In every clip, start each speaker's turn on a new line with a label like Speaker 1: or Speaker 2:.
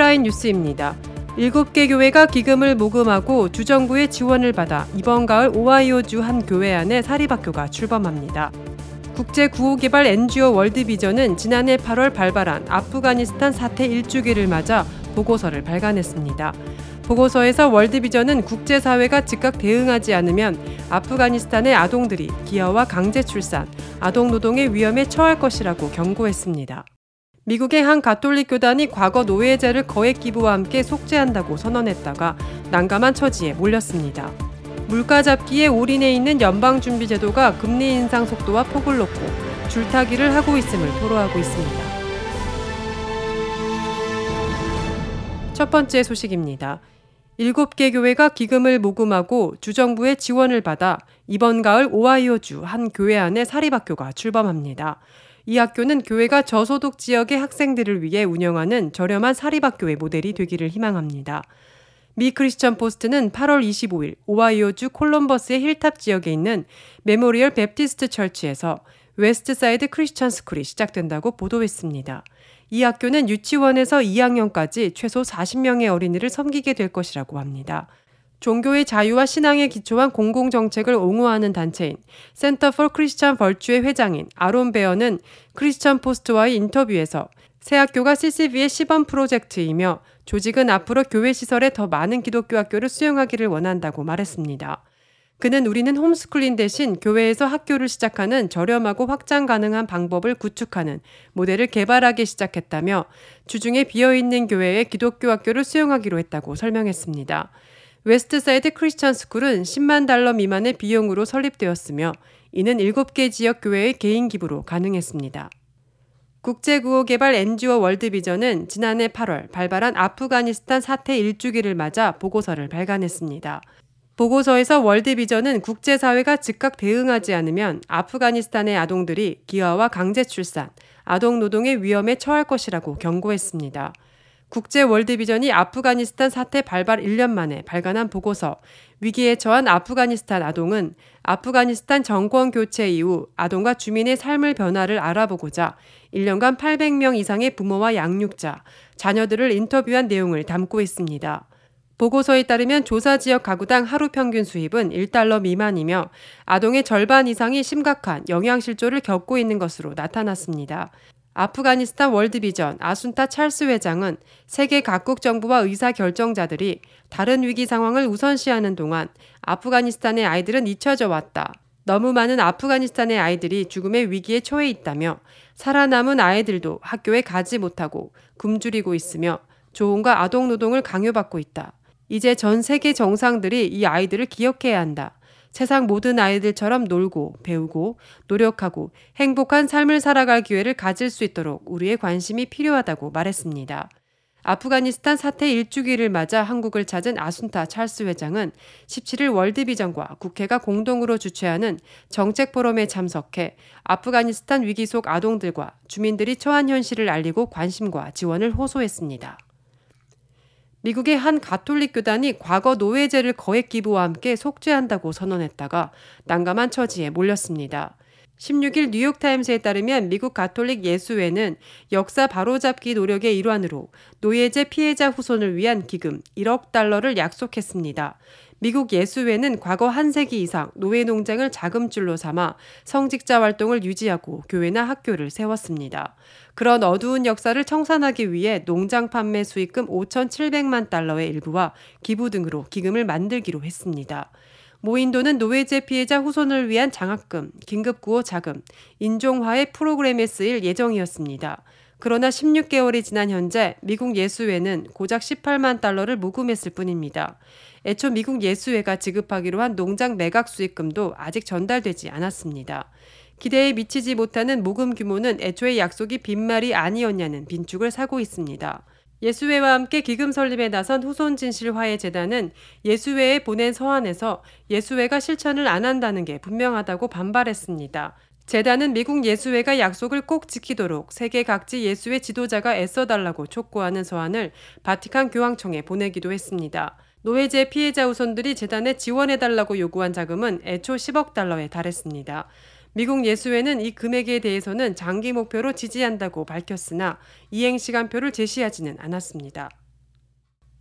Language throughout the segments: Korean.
Speaker 1: 헤드라인 뉴스입니다. 7개 교회가 기금을 모금하고 주정부의 지원을 받아 이번 가을 오하이오주 한 교회 안에 사립학교가 출범합니다. 국제 구호개발 NGO 월드비전은 지난해 8월 발발한 아프가니스탄 사태 1주기를 맞아 보고서를 발간했습니다. 보고서에서 월드비전은 국제사회가 즉각 대응하지 않으면 아프가니스탄의 아동들이 기아와 강제 출산, 아동 노동의 위험에 처할 것이라고 경고했습니다. 미국의 한 가톨릭 교단이 과거 노예제를 거액 기부와 함께 속죄한다고 선언했다가 난감한 처지에 몰렸습니다. 물가 잡기에 올인해 있는 연방준비제도가 금리 인상 속도와 폭을 놓고 줄타기를 하고 있음을 토로하고 있습니다. 첫 번째 소식입니다. 7개 교회가 기금을 모금하고 주정부의 지원을 받아 이번 가을 오하이오주 한 교회 안에 사립학교가 출범합니다. 이 학교는 교회가 저소득 지역의 학생들을 위해 운영하는 저렴한 사립학교의 모델이 되기를 희망합니다. 미 Christian Post는 8월 25일 오하이오주 콜럼버스의 힐탑 지역에 있는 Memorial Baptist Church에서 Westside Christian School이 시작된다고 보도했습니다. 이 학교는 유치원에서 2학년까지 최소 40명의 어린이를 섬기게 될 것이라고 합니다. 종교의 자유와 신앙에 기초한 공공정책을 옹호하는 단체인 Center for Christian Virtue의 회장인 아론 베어는 Christian Post와의 인터뷰에서 새 학교가 CCV의 시범 프로젝트이며 조직은 앞으로 교회 시설에 더 많은 기독교 학교를 수용하기를 원한다고 말했습니다. 그는 우리는 홈스쿨링 대신 교회에서 학교를 시작하는 저렴하고 확장 가능한 방법을 구축하는 모델을 개발하기 시작했다며 주중에 비어있는 교회에 기독교 학교를 수용하기로 했다고 설명했습니다. 웨스트사이드 크리스천 스쿨은 10만 달러 미만의 비용으로 설립되었으며 이는 7개 지역 교회의 개인 기부로 가능했습니다. 국제구호개발 NGO 월드비전은 지난해 8월 발발한 아프가니스탄 사태 1주기를 맞아 보고서를 발간했습니다. 보고서에서 월드비전은 국제사회가 즉각 대응하지 않으면 아프가니스탄의 아동들이 기아와 강제 출산, 아동 노동의 위험에 처할 것이라고 경고했습니다. 국제 월드비전이 아프가니스탄 사태 발발 1년 만에 발간한 보고서 위기에 처한 아프가니스탄 아동은 아프가니스탄 정권 교체 이후 아동과 주민의 삶을 변화를 알아보고자 1년간 800명 이상의 부모와 양육자, 자녀들을 인터뷰한 내용을 담고 있습니다. 보고서에 따르면 조사 지역 가구당 하루 평균 수입은 1달러 미만이며 아동의 절반 이상이 심각한 영양실조를 겪고 있는 것으로 나타났습니다. 아프가니스탄 월드비전 아순타 찰스 회장은 세계 각국 정부와 의사 결정자들이 다른 위기 상황을 우선시하는 동안 아프가니스탄의 아이들은 잊혀져 왔다. 너무 많은 아프가니스탄의 아이들이 죽음의 위기에 처해 있다며 살아남은 아이들도 학교에 가지 못하고 굶주리고 있으며 조언과 아동 노동을 강요받고 있다. 이제 전 세계 정상들이 이 아이들을 기억해야 한다. 세상 모든 아이들처럼 놀고 배우고 노력하고 행복한 삶을 살아갈 기회를 가질 수 있도록 우리의 관심이 필요하다고 말했습니다. 아프가니스탄 사태 1주기를 맞아 한국을 찾은 아순타 찰스 회장은 17일 월드비전과 국회가 공동으로 주최하는 정책 포럼에 참석해 아프가니스탄 위기 속 아동들과 주민들이 처한 현실을 알리고 관심과 지원을 호소했습니다. 미국의 한 가톨릭 교단이 과거 노예제를 거액 기부와 함께 속죄한다고 선언했다가 난감한 처지에 몰렸습니다. 16일 뉴욕타임스에 따르면 미국 가톨릭 예수회는 역사 바로잡기 노력의 일환으로 노예제 피해자 후손을 위한 기금 1억 달러를 약속했습니다. 미국 예수회는 과거 한 세기 이상 노예 농장을 자금줄로 삼아 성직자 활동을 유지하고 교회나 학교를 세웠습니다. 그런 어두운 역사를 청산하기 위해 농장 판매 수익금 5,700만 달러의 일부와 기부 등으로 기금을 만들기로 했습니다. 모인 돈은 노예제 피해자 후손을 위한 장학금, 긴급구호 자금, 인종화해 프로그램에 쓰일 예정이었습니다. 그러나 16개월이 지난 현재 미국 예수회는 고작 18만 달러를 모금했을 뿐입니다. 애초 미국 예수회가 지급하기로 한 농장 매각 수익금도 아직 전달되지 않았습니다. 기대에 미치지 못하는 모금 규모는 애초에 약속이 빈말이 아니었냐는 빈축을 사고 있습니다. 예수회와 함께 기금 설립에 나선 후손 진실 화해 재단은 예수회에 보낸 서한에서 예수회가 실천을 안 한다는 게 분명하다고 반발했습니다. 재단은 미국 예수회가 약속을 꼭 지키도록 세계 각지 예수회 지도자가 애써달라고 촉구하는 서한을 바티칸 교황청에 보내기도 했습니다. 노예제 피해자 후손들이 재단에 지원해달라고 요구한 자금은 애초 10억 달러에 달했습니다. 미국 예수회는 이 금액에 대해서는 장기 목표로 지지한다고 밝혔으나 이행 시간표를 제시하지는 않았습니다.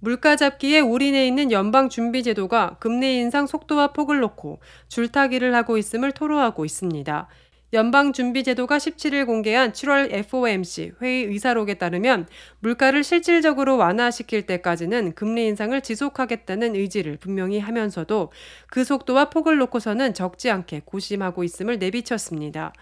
Speaker 1: 물가 잡기에 올인해 있는 연방준비제도가 금리 인상 속도와 폭을 놓고 줄타기를 하고 있음을 토로하고 있습니다. 연방준비제도가 17일 공개한 7월 FOMC 회의 의사록에 따르면 물가를 실질적으로 완화시킬 때까지는 금리 인상을 지속하겠다는 의지를 분명히 하면서도 그 속도와 폭을 놓고서는 적지 않게 고심하고 있음을 내비쳤습니다.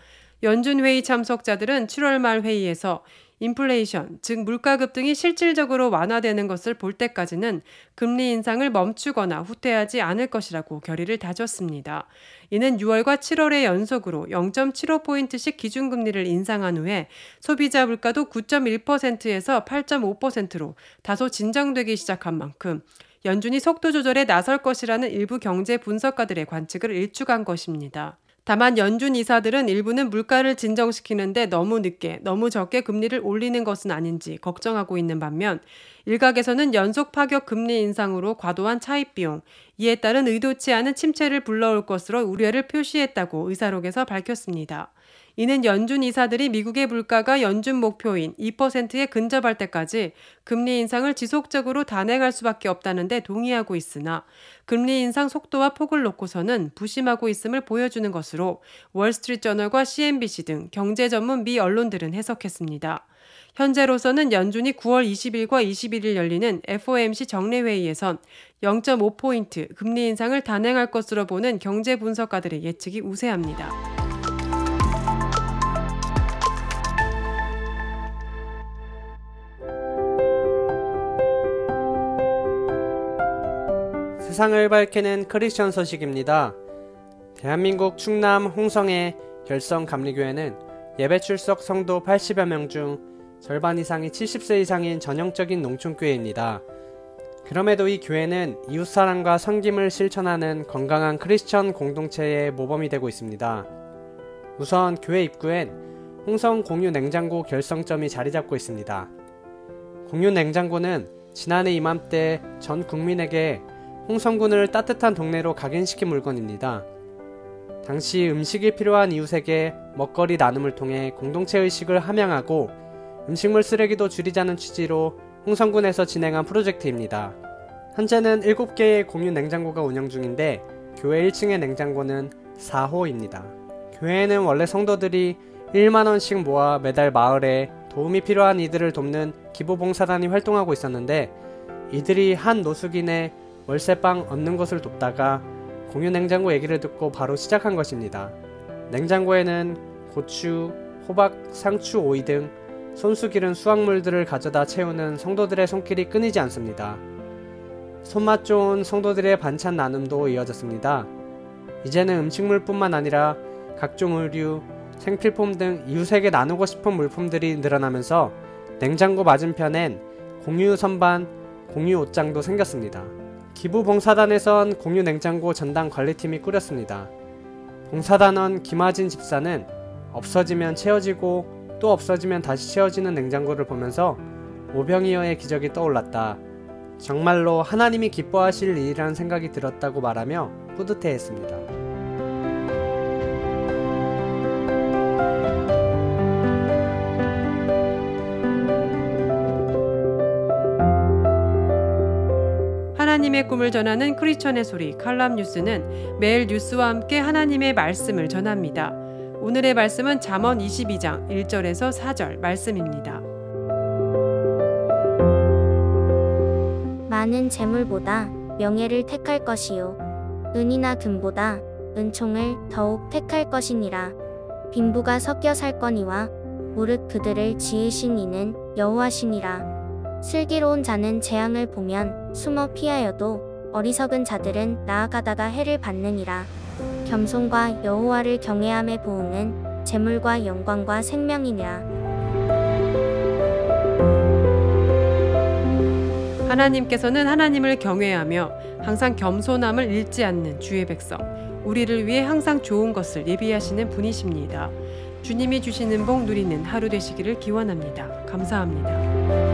Speaker 1: 연준 회의 참석자들은 7월 말 회의에서 인플레이션, 즉 물가 급등이 실질적으로 완화되는 것을 볼 때까지는 금리 인상을 멈추거나 후퇴하지 않을 것이라고 결의를 다졌습니다. 이는 6월과 7월에 연속으로 0.75포인트씩 기준금리를 인상한 후에 소비자 물가도 9.1%에서 8.5%로 다소 진정되기 시작한 만큼 연준이 속도 조절에 나설 것이라는 일부 경제 분석가들의 관측을 일축한 것입니다. 다만 연준 이사들은 일부는 물가를 진정시키는데 너무 늦게, 너무 적게 금리를 올리는 것은 아닌지 걱정하고 있는 반면 일각에서는 연속 파격 금리 인상으로 과도한 차입 비용, 이에 따른 의도치 않은 침체를 불러올 것으로 우려를 표시했다고 의사록에서 밝혔습니다. 이는 연준 이사들이 미국의 물가가 연준 목표인 2%에 근접할 때까지 금리 인상을 지속적으로 단행할 수밖에 없다는데 동의하고 있으나 금리 인상 속도와 폭을 놓고서는 부심하고 있음을 보여주는 것으로 월스트리트저널과 CNBC 등 경제 전문 미 언론들은 해석했습니다. 현재로서는 연준이 9월 20일과 21일 열리는 FOMC 정례회의에선 0.5포인트 금리 인상을 단행할 것으로 보는 경제 분석가들의 예측이 우세합니다.
Speaker 2: 세상을 밝히는 크리스천 소식입니다. 대한민국 충남 홍성의 결성 감리교회는 예배 출석 성도 80여 명 중 절반 이상이 70세 이상인 전형적인 농촌교회입니다. 그럼에도 이 교회는 이웃사랑과 섬김을 실천하는 건강한 크리스천 공동체의 모범이 되고 있습니다. 우선 교회 입구엔 홍성 공유 냉장고 결성점이 자리 잡고 있습니다. 공유 냉장고는 지난해 이맘때 전 국민에게 홍성군을 따뜻한 동네로 각인시킨 물건입니다. 당시 음식이 필요한 이웃에게 먹거리 나눔을 통해 공동체 의식을 함양하고 음식물 쓰레기도 줄이자는 취지로 홍성군에서 진행한 프로젝트입니다. 현재는 7개의 공유 냉장고가 운영 중인데 교회 1층의 냉장고는 4호입니다. 교회에는 원래 성도들이 1만원씩 모아 매달 마을에 도움이 필요한 이들을 돕는 기부봉사단이 활동하고 있었는데 이들이 한 노숙인의 월세방 얻는 것을 돕다가 공유 냉장고 얘기를 듣고 바로 시작한 것입니다. 냉장고에는 고추, 호박, 상추, 오이 등 손수 기른 수확물들을 가져다 채우는 성도들의 손길이 끊이지 않습니다. 손맛 좋은 성도들의 반찬 나눔도 이어졌습니다. 이제는 음식물뿐만 아니라 각종 의류, 생필품 등 이웃에게 나누고 싶은 물품들이 늘어나면서 냉장고 맞은편엔 공유 선반, 공유 옷장도 생겼습니다. 기부봉사단에선 공유 냉장고 전담 관리팀이 꾸렸습니다. 봉사단원 김하진 집사는 없어지면 채워지고 또 없어지면 다시 채워지는 냉장고를 보면서 오병이어의 기적이 떠올랐다. 정말로 하나님이 기뻐하실 일이라는 생각이 들었다고 말하며 뿌듯해했습니다.
Speaker 1: 하나님의 꿈을 전하는 크리스천의 소리 칼람 뉴스는 매일 뉴스와 함께 하나님의 말씀을 전합니다. 오늘의 말씀은 잠언 22장 1절에서 4절 말씀입니다.
Speaker 3: 많은 재물보다 명예를 택할 것이요 은이나 금보다 은총을 더욱 택할 것이니라 빈부가 섞여 살 거니와 무릇 그들을 지으신 이는 여호와시니라 슬기로운 자는 재앙을 보면 숨어 피하여도 어리석은 자들은 나아가다가 해를 받느니라. 겸손과 여호와를 경외함의 보응은 재물과 영광과 생명이니라.
Speaker 1: 하나님께서는 하나님을 경외하며 항상 겸손함을 잃지 않는 주의 백성, 우리를 위해 항상 좋은 것을 예비하시는 분이십니다. 주님이 주시는 복 누리는 하루 되시기를 기원합니다. 감사합니다.